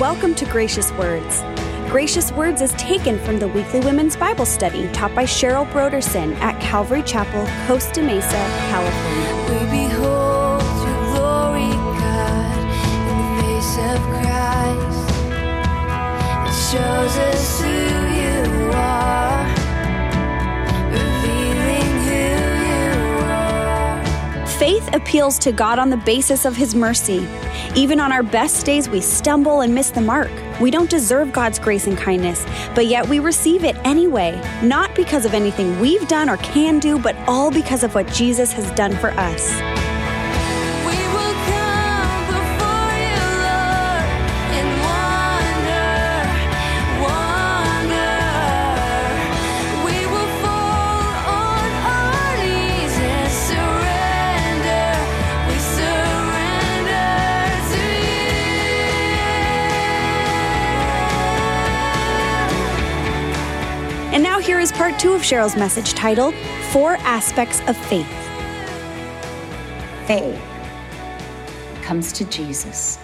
Welcome to Gracious Words. Gracious Words is taken from the weekly women's Bible study taught by Cheryl Brodersen at Calvary Chapel, Costa Mesa, California. We behold your glory, God, in the face of Christ. It shows us who Faith appeals to God on the basis of His mercy. Even on our best days, we stumble and miss the mark. We don't deserve God's grace and kindness, but yet we receive it anyway, not because of anything we've done or can do, but all because of what Jesus has done for us. Here is part two of Cheryl's message titled Four Aspects of Faith. Faith comes to Jesus.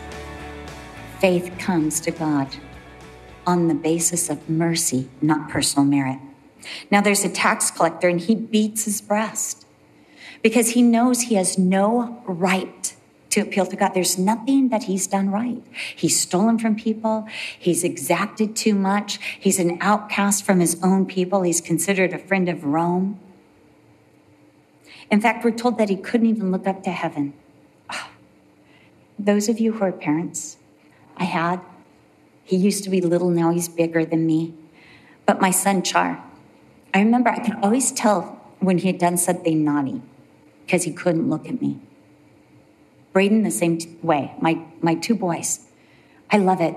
Faith comes to God on the basis of mercy, not personal merit. Now, there's a tax collector and he beats his breast because he knows he has no right to appeal to God. There's nothing that he's done right. He's stolen from people. He's exacted too much. He's an outcast from his own people. He's considered a friend of Rome. In fact, we're told that he couldn't even look up to heaven. Ah, those of you who are parents, I had. He used to be little, now he's bigger than me. But my son, Char, I remember I could always tell when he had done something naughty because he couldn't look at me. Braden, the same t- way. My, my two boys. I love it.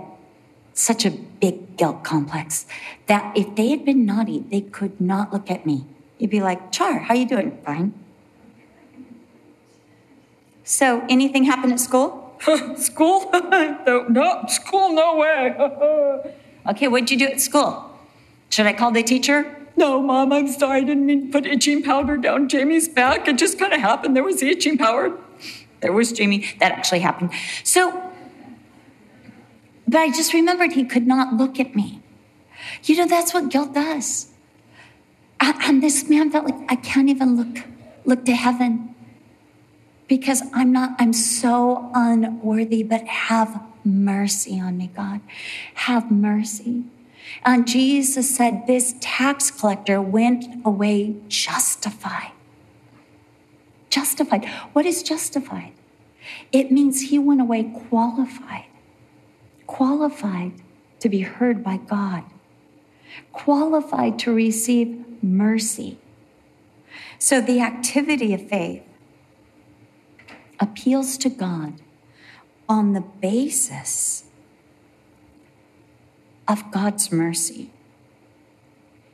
Such a big guilt complex that if they had been naughty, they could not look at me. You'd be like, Char, how you doing? Fine. So, anything happen at school? school? no, no, school, no way. Okay, what'd you do at school? Should I call the teacher? no, Mom, I'm sorry. I didn't mean to put itching powder down Jamie's back. It just kind of happened. There was itching powder. There was Jamie. That actually happened. So, but I just remembered he could not look at me. You know, that's what guilt does. And, this man felt like I can't even look look to heaven because I'm not. I'm so unworthy. But have mercy on me, God. Have mercy. And Jesus said, "This tax collector went away justified." Justified. What is justified? It means he went away qualified, qualified to be heard by God, qualified to receive mercy. So the activity of faith appeals to God on the basis of God's mercy.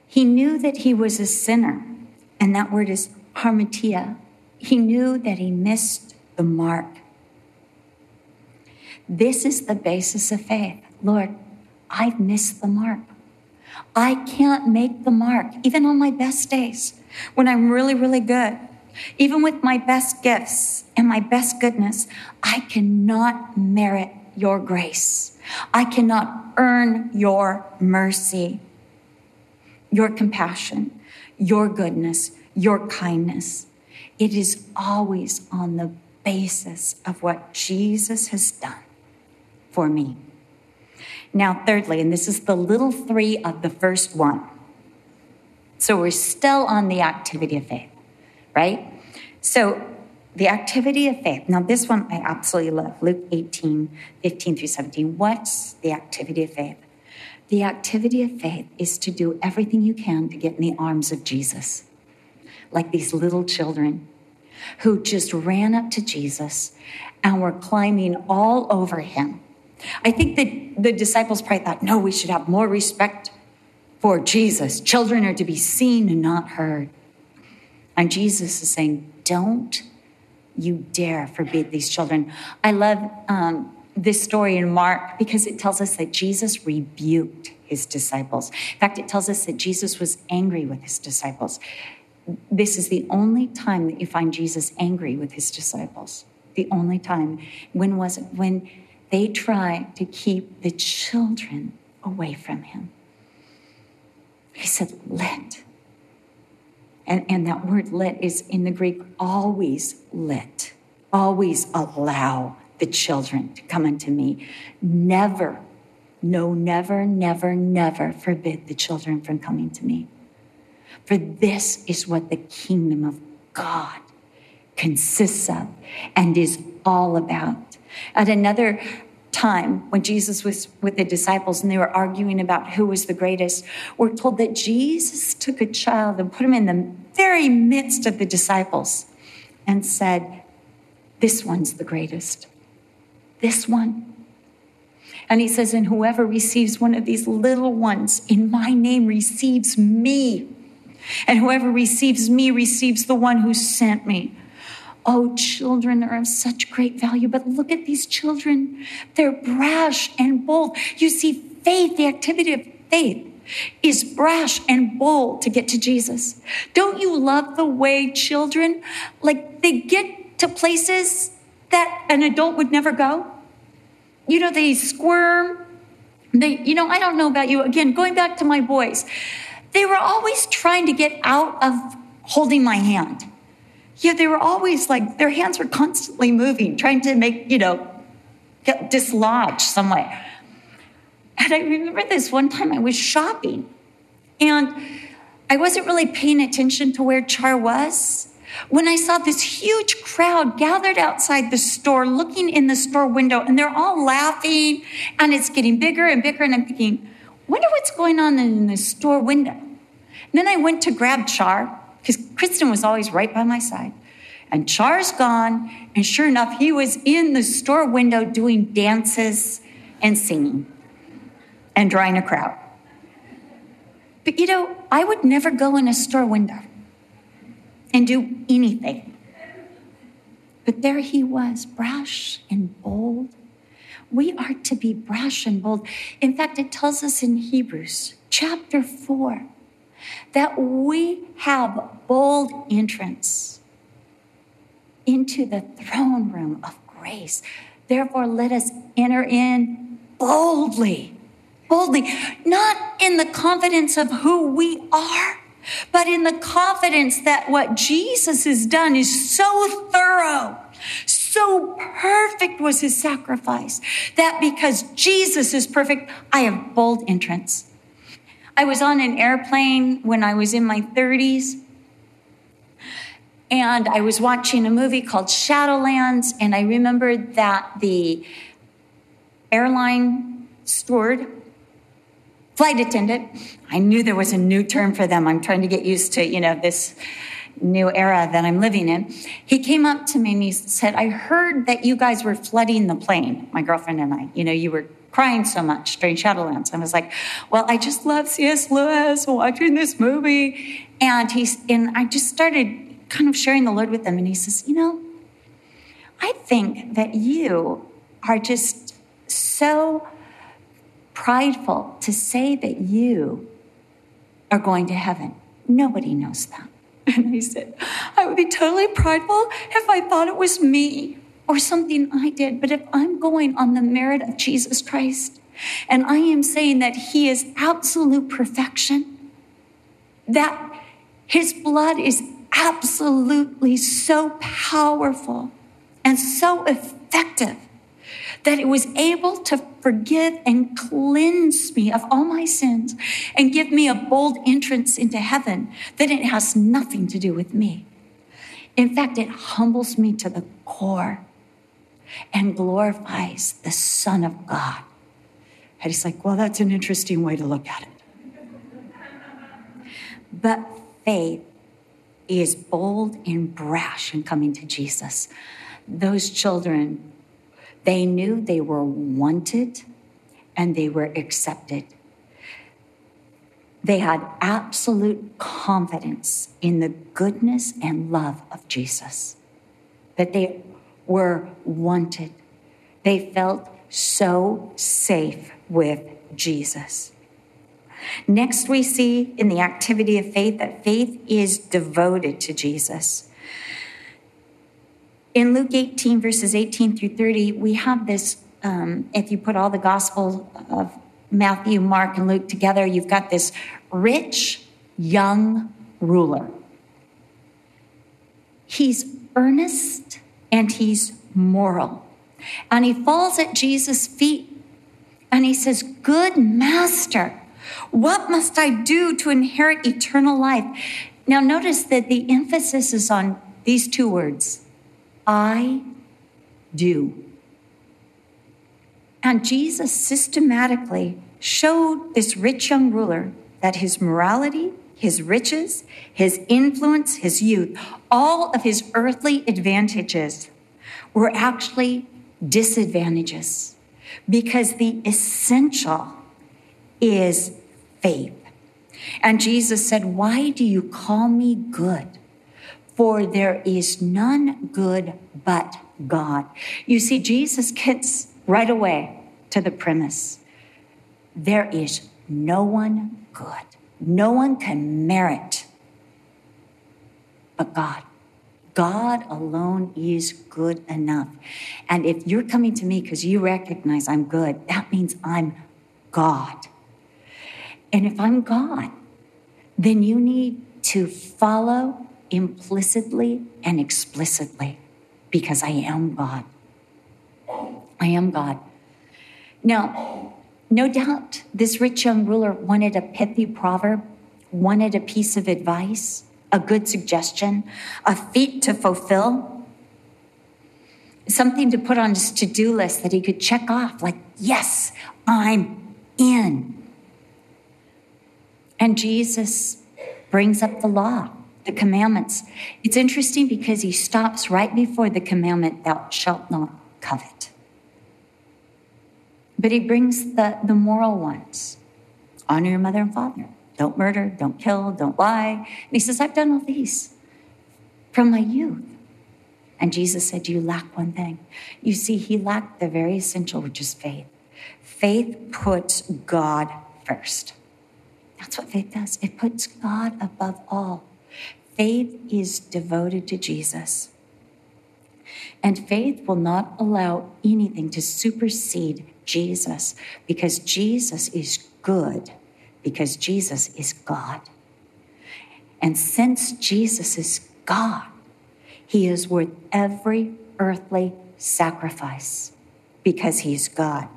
He knew that he was a sinner, and that word is harmatia. He knew that he missed the mark. This is the basis of faith. Lord, I've missed the mark. I can't make the mark, even on my best days, when I'm really, really good. Even with my best gifts and my best goodness, I cannot merit your grace. I cannot earn your mercy, your compassion, your goodness, your kindness. It is always on the basis of what Jesus has done for me. Now, thirdly, and this is the little three of the first one. So we're still on the activity of faith, right? So the activity of faith. Now, this one I absolutely love Luke 18, 15 through 17. What's the activity of faith? The activity of faith is to do everything you can to get in the arms of Jesus, like these little children who just ran up to Jesus and were climbing all over him. I think that the disciples probably thought, no, we should have more respect for Jesus. Children are to be seen and not heard. And Jesus is saying, don't you dare forbid these children. I love um, this story in Mark because it tells us that Jesus rebuked his disciples. In fact, it tells us that Jesus was angry with his disciples. This is the only time that you find Jesus angry with his disciples. The only time. When was it? When they tried to keep the children away from him. He said, let. And, and that word let is in the Greek always let, always allow the children to come unto me. Never, no, never, never, never forbid the children from coming to me. For this is what the kingdom of God consists of and is all about. At another time when Jesus was with the disciples and they were arguing about who was the greatest, we're told that Jesus took a child and put him in the very midst of the disciples and said, This one's the greatest. This one. And he says, And whoever receives one of these little ones in my name receives me. And whoever receives me receives the one who sent me. Oh, children are of such great value, but look at these children. They're brash and bold. You see, faith, the activity of faith, is brash and bold to get to Jesus. Don't you love the way children, like, they get to places that an adult would never go? You know, they squirm. They, you know, I don't know about you. Again, going back to my boys, they were always trying to get out of holding my hand. Yeah, they were always like, their hands were constantly moving, trying to make, you know, get dislodged some way. And I remember this one time I was shopping and I wasn't really paying attention to where Char was when I saw this huge crowd gathered outside the store, looking in the store window, and they're all laughing, and it's getting bigger and bigger. And I'm thinking, wonder what's going on in the store window. And then I went to grab Char because Kristen was always right by my side. And Char's gone, and sure enough, he was in the store window doing dances and singing and drawing a crowd. But you know, I would never go in a store window and do anything. But there he was, brash and bold. We are to be brash and bold. In fact, it tells us in Hebrews chapter 4 that we have bold entrance into the throne room of grace. Therefore, let us enter in boldly, boldly, not in the confidence of who we are but in the confidence that what Jesus has done is so thorough, so perfect was his sacrifice, that because Jesus is perfect, I have bold entrance. I was on an airplane when I was in my 30s, and I was watching a movie called Shadowlands, and I remembered that the airline steward flight attendant. I knew there was a new term for them. I'm trying to get used to, you know, this new era that I'm living in. He came up to me and he said, I heard that you guys were flooding the plane, my girlfriend and I. You know, you were crying so much during Shadowlands. I was like, well, I just love C.S. Lewis watching this movie. And he's, and I just started kind of sharing the Lord with him. And he says, you know, I think that you are just so prideful to say that you are going to heaven. Nobody knows that. And I said, I would be totally prideful if I thought it was me or something I did. But if I'm going on the merit of Jesus Christ and I am saying that he is absolute perfection, that his blood is absolutely so powerful and so effective that it was able to forgive and cleanse me of all my sins and give me a bold entrance into heaven, then it has nothing to do with me. In fact, it humbles me to the core and glorifies the Son of God. And he's like, well, that's an interesting way to look at it. But faith is bold and brash in coming to Jesus. Those children they knew they were wanted and they were accepted. They had absolute confidence in the goodness and love of Jesus, that they were wanted. They felt so safe with Jesus. Next, we see in the activity of faith that faith is devoted to Jesus. In Luke 18, verses 18 through 30, we have this. Um, if you put all the Gospels of Matthew, Mark, and Luke together, you've got this rich young ruler. He's earnest and he's moral. And he falls at Jesus' feet and he says, Good master, what must I do to inherit eternal life? Now, notice that the emphasis is on these two words I do. And Jesus systematically showed this rich young ruler that his morality, his riches, his influence, his youth, all of his earthly advantages were actually disadvantages because the essential is faith. And Jesus said, Why do you call me good? For there is none good but God. You see, Jesus gets right away to the premise there is no one good. No one can merit but God. God alone is good enough. And if you're coming to me because you recognize I'm good, that means I'm God. And if I'm God, then you need to follow implicitly and explicitly because I am God. I am God. Now, no doubt this rich young ruler wanted a pithy proverb, wanted a piece of advice, a good suggestion, a feat to fulfill, something to put on his to do list that he could check off, like, yes, I'm in. And Jesus brings up the law, the commandments. It's interesting because he stops right before the commandment, thou shalt not covet. But he brings the, the moral ones honor your mother and father, don't murder, don't kill, don't lie. And he says, I've done all these from my youth. And Jesus said, You lack one thing. You see, he lacked the very essential, which is faith. Faith puts God first. That's what faith does. It puts God above all. Faith is devoted to Jesus. And faith will not allow anything to supersede Jesus because Jesus is good, because Jesus is God. And since Jesus is God, he is worth every earthly sacrifice because he's God.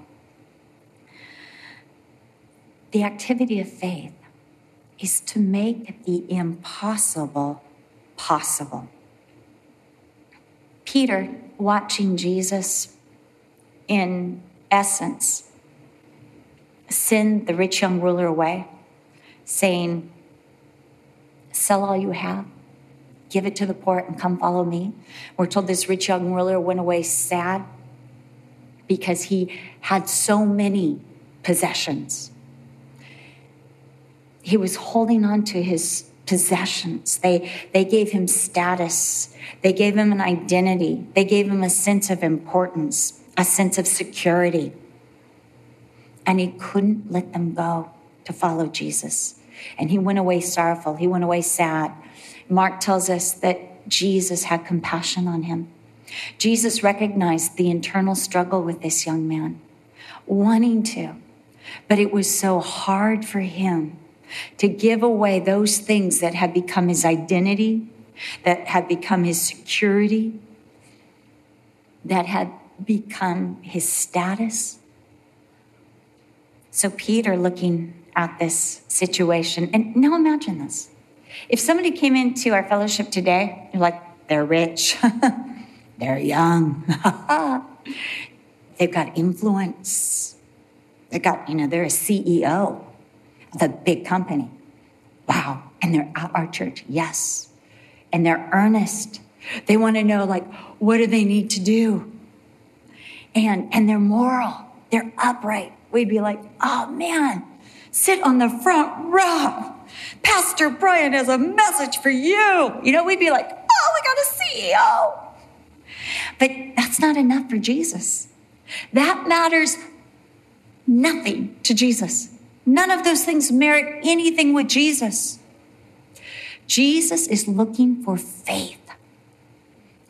The activity of faith is to make the impossible possible. Peter, watching Jesus in essence, send the rich young ruler away, saying, Sell all you have, give it to the poor, and come follow me. We're told this rich young ruler went away sad because he had so many possessions. He was holding on to his possessions. They, they gave him status. They gave him an identity. They gave him a sense of importance, a sense of security. And he couldn't let them go to follow Jesus. And he went away sorrowful. He went away sad. Mark tells us that Jesus had compassion on him. Jesus recognized the internal struggle with this young man, wanting to, but it was so hard for him to give away those things that had become his identity, that had become his security, that had become his status. So, Peter, looking at this situation, and now imagine this. If somebody came into our fellowship today, you're like, they're rich, they're young, they've got influence, they've got, you know, they're a CEO a big company. Wow. And they're at our church. Yes. And they're earnest. They want to know, like, what do they need to do? And, and they're moral. They're upright. We'd be like, oh man, sit on the front row. Pastor Brian has a message for you. You know, we'd be like, oh, we got a CEO. But that's not enough for Jesus. That matters nothing to Jesus. None of those things merit anything with Jesus. Jesus is looking for faith.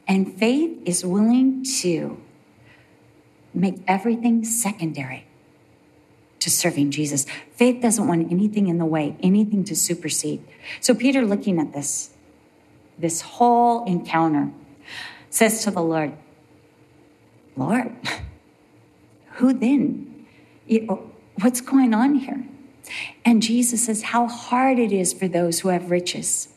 And faith is willing to make everything secondary to serving Jesus. Faith doesn't want anything in the way, anything to supersede. So Peter, looking at this, this whole encounter, says to the Lord, Lord, who then? What's going on here? And Jesus says how hard it is for those who have riches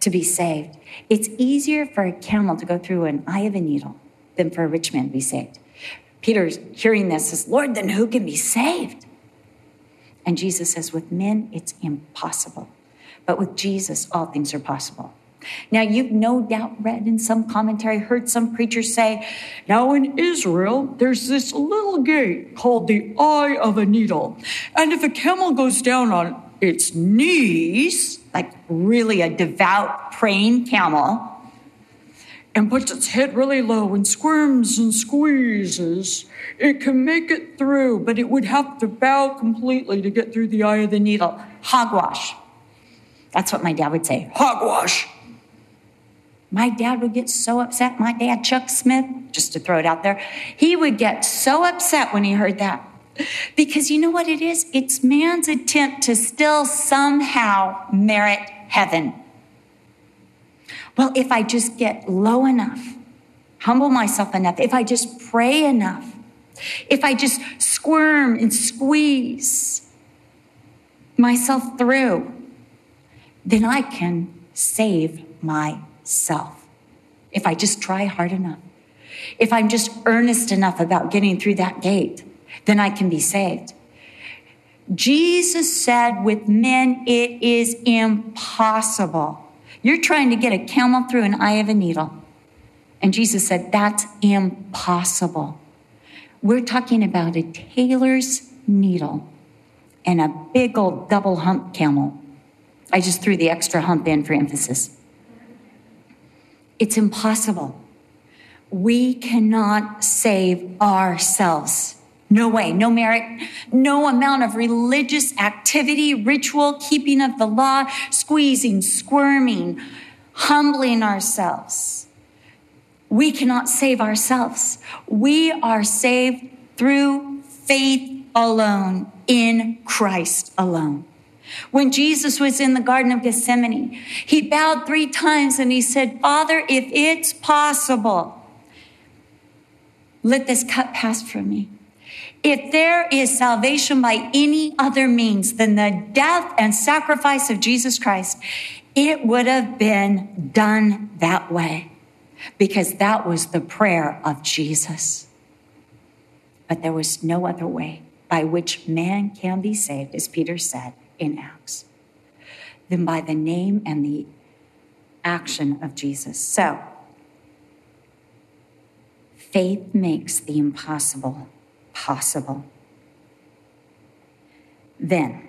to be saved. It's easier for a camel to go through an eye of a needle than for a rich man to be saved. Peter's hearing this says, Lord, then who can be saved? And Jesus says, with men, it's impossible. But with Jesus, all things are possible. Now, you've no doubt read in some commentary, heard some preacher say, now in Israel, there's this little gate called the eye of a needle. And if a camel goes down on its knees, like really a devout praying camel, and puts its head really low and squirms and squeezes, it can make it through, but it would have to bow completely to get through the eye of the needle. Hogwash. That's what my dad would say. Hogwash. My dad would get so upset. My dad, Chuck Smith, just to throw it out there, he would get so upset when he heard that. Because you know what it is? It's man's attempt to still somehow merit heaven. Well, if I just get low enough, humble myself enough, if I just pray enough, if I just squirm and squeeze myself through, then I can save myself. If I just try hard enough, if I'm just earnest enough about getting through that gate, then I can be saved. Jesus said, with men, it is impossible. You're trying to get a camel through an eye of a needle. And Jesus said, that's impossible. We're talking about a tailor's needle and a big old double hump camel. I just threw the extra hump in for emphasis. It's impossible. We cannot save ourselves. No way, no merit, no amount of religious activity, ritual, keeping of the law, squeezing, squirming, humbling ourselves. We cannot save ourselves. We are saved through faith alone, in Christ alone. When Jesus was in the Garden of Gethsemane, he bowed three times and he said, Father, if it's possible, let this cup pass from me. If there is salvation by any other means than the death and sacrifice of Jesus Christ, it would have been done that way because that was the prayer of Jesus. But there was no other way by which man can be saved, as Peter said in Acts, than by the name and the action of Jesus. So, faith makes the impossible possible. Then,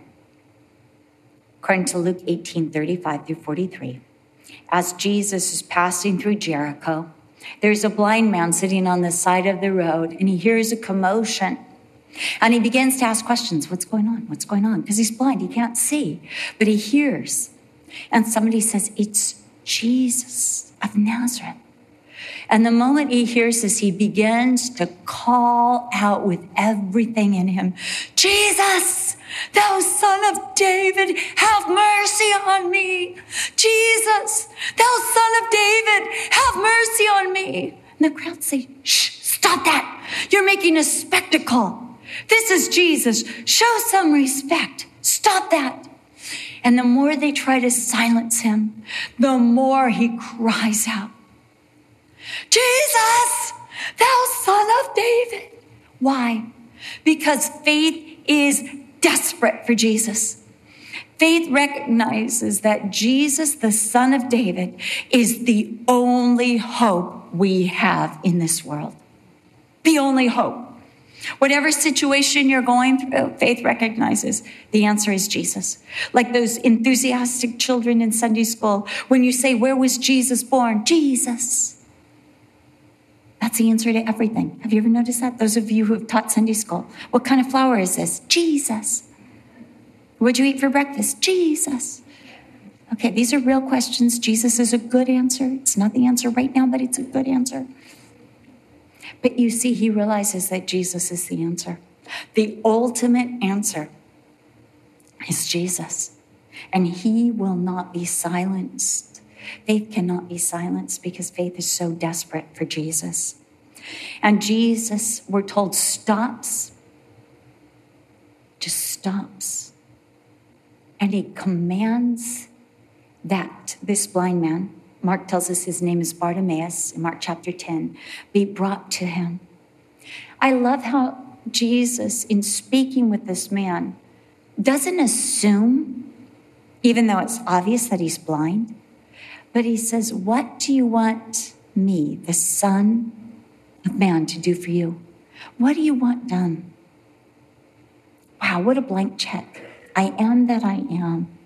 according to Luke 18 35 through 43, as Jesus is passing through Jericho, there's a blind man sitting on the side of the road and he hears a commotion. And he begins to ask questions What's going on? What's going on? Because he's blind, he can't see, but he hears. And somebody says, It's Jesus of Nazareth. And the moment he hears this, he begins to call out with everything in him Jesus, thou son of David, have mercy on me. Jesus, thou son of David, have mercy on me. And the crowd say, Shh, stop that. You're making a spectacle. This is Jesus. Show some respect. Stop that. And the more they try to silence him, the more he cries out. Jesus, thou son of David. Why? Because faith is desperate for Jesus. Faith recognizes that Jesus, the son of David, is the only hope we have in this world. The only hope. Whatever situation you're going through, faith recognizes the answer is Jesus. Like those enthusiastic children in Sunday school, when you say, Where was Jesus born? Jesus. That's the answer to everything. Have you ever noticed that? Those of you who have taught Sunday school, what kind of flower is this? Jesus. What'd you eat for breakfast? Jesus. Okay, these are real questions. Jesus is a good answer. It's not the answer right now, but it's a good answer. But you see, he realizes that Jesus is the answer. The ultimate answer is Jesus. And he will not be silenced. Faith cannot be silenced because faith is so desperate for Jesus. And Jesus, we're told, stops, just stops. And he commands that this blind man, Mark tells us his name is Bartimaeus in Mark chapter 10, be brought to him. I love how Jesus, in speaking with this man, doesn't assume, even though it's obvious that he's blind, but he says, What do you want me, the Son of Man, to do for you? What do you want done? Wow, what a blank check. I am that I am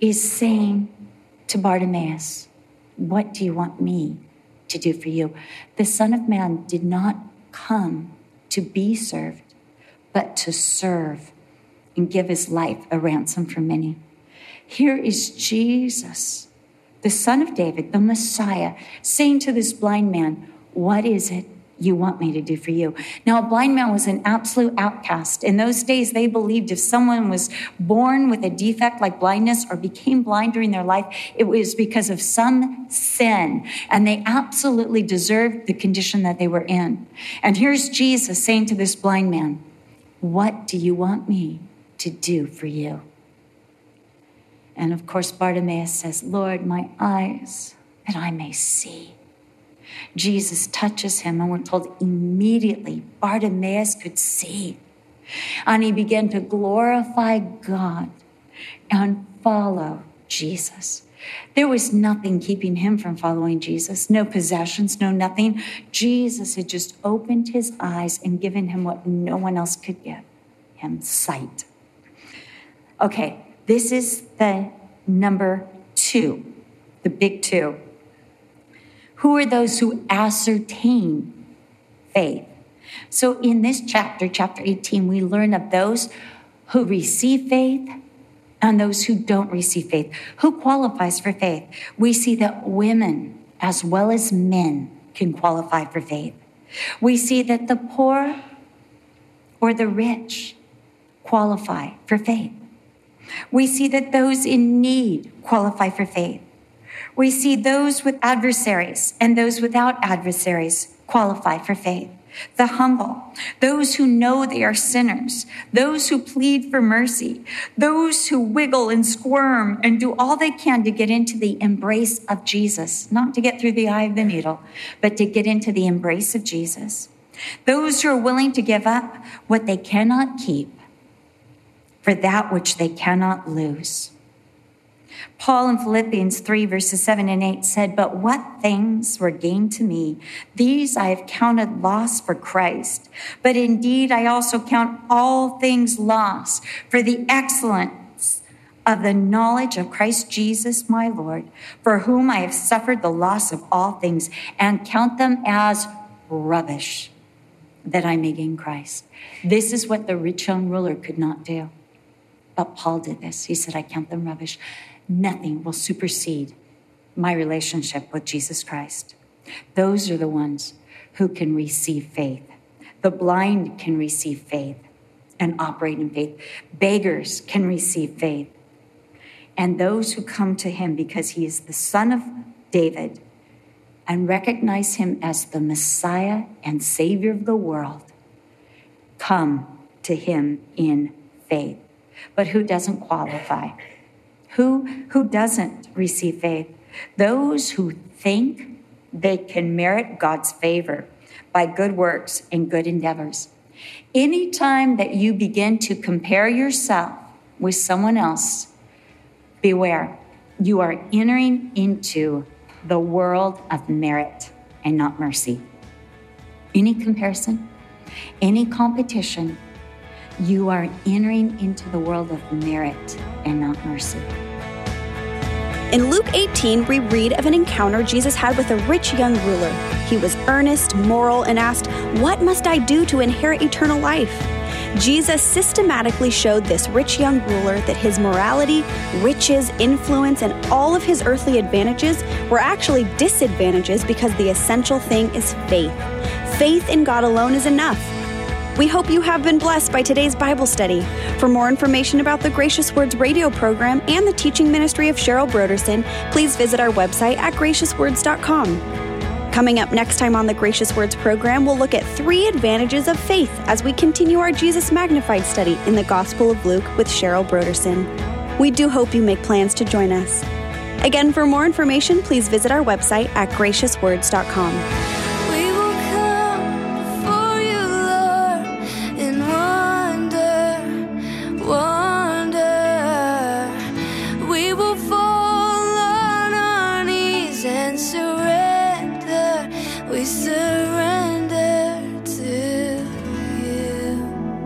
is saying to Bartimaeus, What do you want me to do for you? The Son of Man did not come to be served, but to serve and give his life a ransom for many. Here is Jesus, the Son of David, the Messiah, saying to this blind man, What is it you want me to do for you. Now, a blind man was an absolute outcast. In those days, they believed if someone was born with a defect like blindness or became blind during their life, it was because of some sin, and they absolutely deserved the condition that they were in. And here's Jesus saying to this blind man, What do you want me to do for you? And of course, Bartimaeus says, Lord, my eyes, that I may see. Jesus touches him, and we're told immediately Bartimaeus could see. And he began to glorify God and follow Jesus. There was nothing keeping him from following Jesus, no possessions, no nothing. Jesus had just opened his eyes and given him what no one else could give him sight. Okay, this is the number two, the big two. Who are those who ascertain faith? So in this chapter, chapter 18, we learn of those who receive faith and those who don't receive faith. Who qualifies for faith? We see that women as well as men can qualify for faith. We see that the poor or the rich qualify for faith. We see that those in need qualify for faith we see those with adversaries and those without adversaries qualify for faith. The humble, those who know they are sinners, those who plead for mercy, those who wiggle and squirm and do all they can to get into the embrace of Jesus, not to get through the eye of the needle, but to get into the embrace of Jesus. Those who are willing to give up what they cannot keep for that which they cannot lose. Paul in Philippians 3, verses 7 and 8 said, But what things were gained to me, these I have counted loss for Christ. But indeed, I also count all things loss for the excellence of the knowledge of Christ Jesus my Lord, for whom I have suffered the loss of all things, and count them as rubbish, that I may gain Christ. This is what the rich young ruler could not do. But Paul did this. He said, I count them rubbish nothing will supersede my relationship with Jesus Christ. Those are the ones who can receive faith. The blind can receive faith and operate in faith. Beggars can receive faith. And those who come to him because he is the son of David and recognize him as the Messiah and Savior of the world come to him in faith. But who doesn't qualify? Who, who doesn't receive faith? Those who think they can merit God's favor by good works and good endeavors. Anytime that you begin to compare yourself with someone else, beware. You are entering into the world of merit and not mercy. Any comparison, any competition, you are entering into the world of merit and not mercy. In Luke 18, we read of an encounter Jesus had with a rich young ruler. He was earnest, moral, and asked, What must I do to inherit eternal life? Jesus systematically showed this rich young ruler that his morality, riches, influence, and all of his earthly advantages were actually disadvantages because the essential thing is faith. Faith in God alone is enough. We hope you have been blessed by today's Bible study. For more information about the Gracious Words radio program and the teaching ministry of Cheryl Brodersen, please visit our website at graciouswords.com. Coming up next time on the Gracious Words program, we'll look at three advantages of faith as we continue our Jesus Magnified study in the Gospel of Luke with Cheryl Brodersen. We do hope you make plans to join us. Again, for more information, please visit our website at graciouswords.com.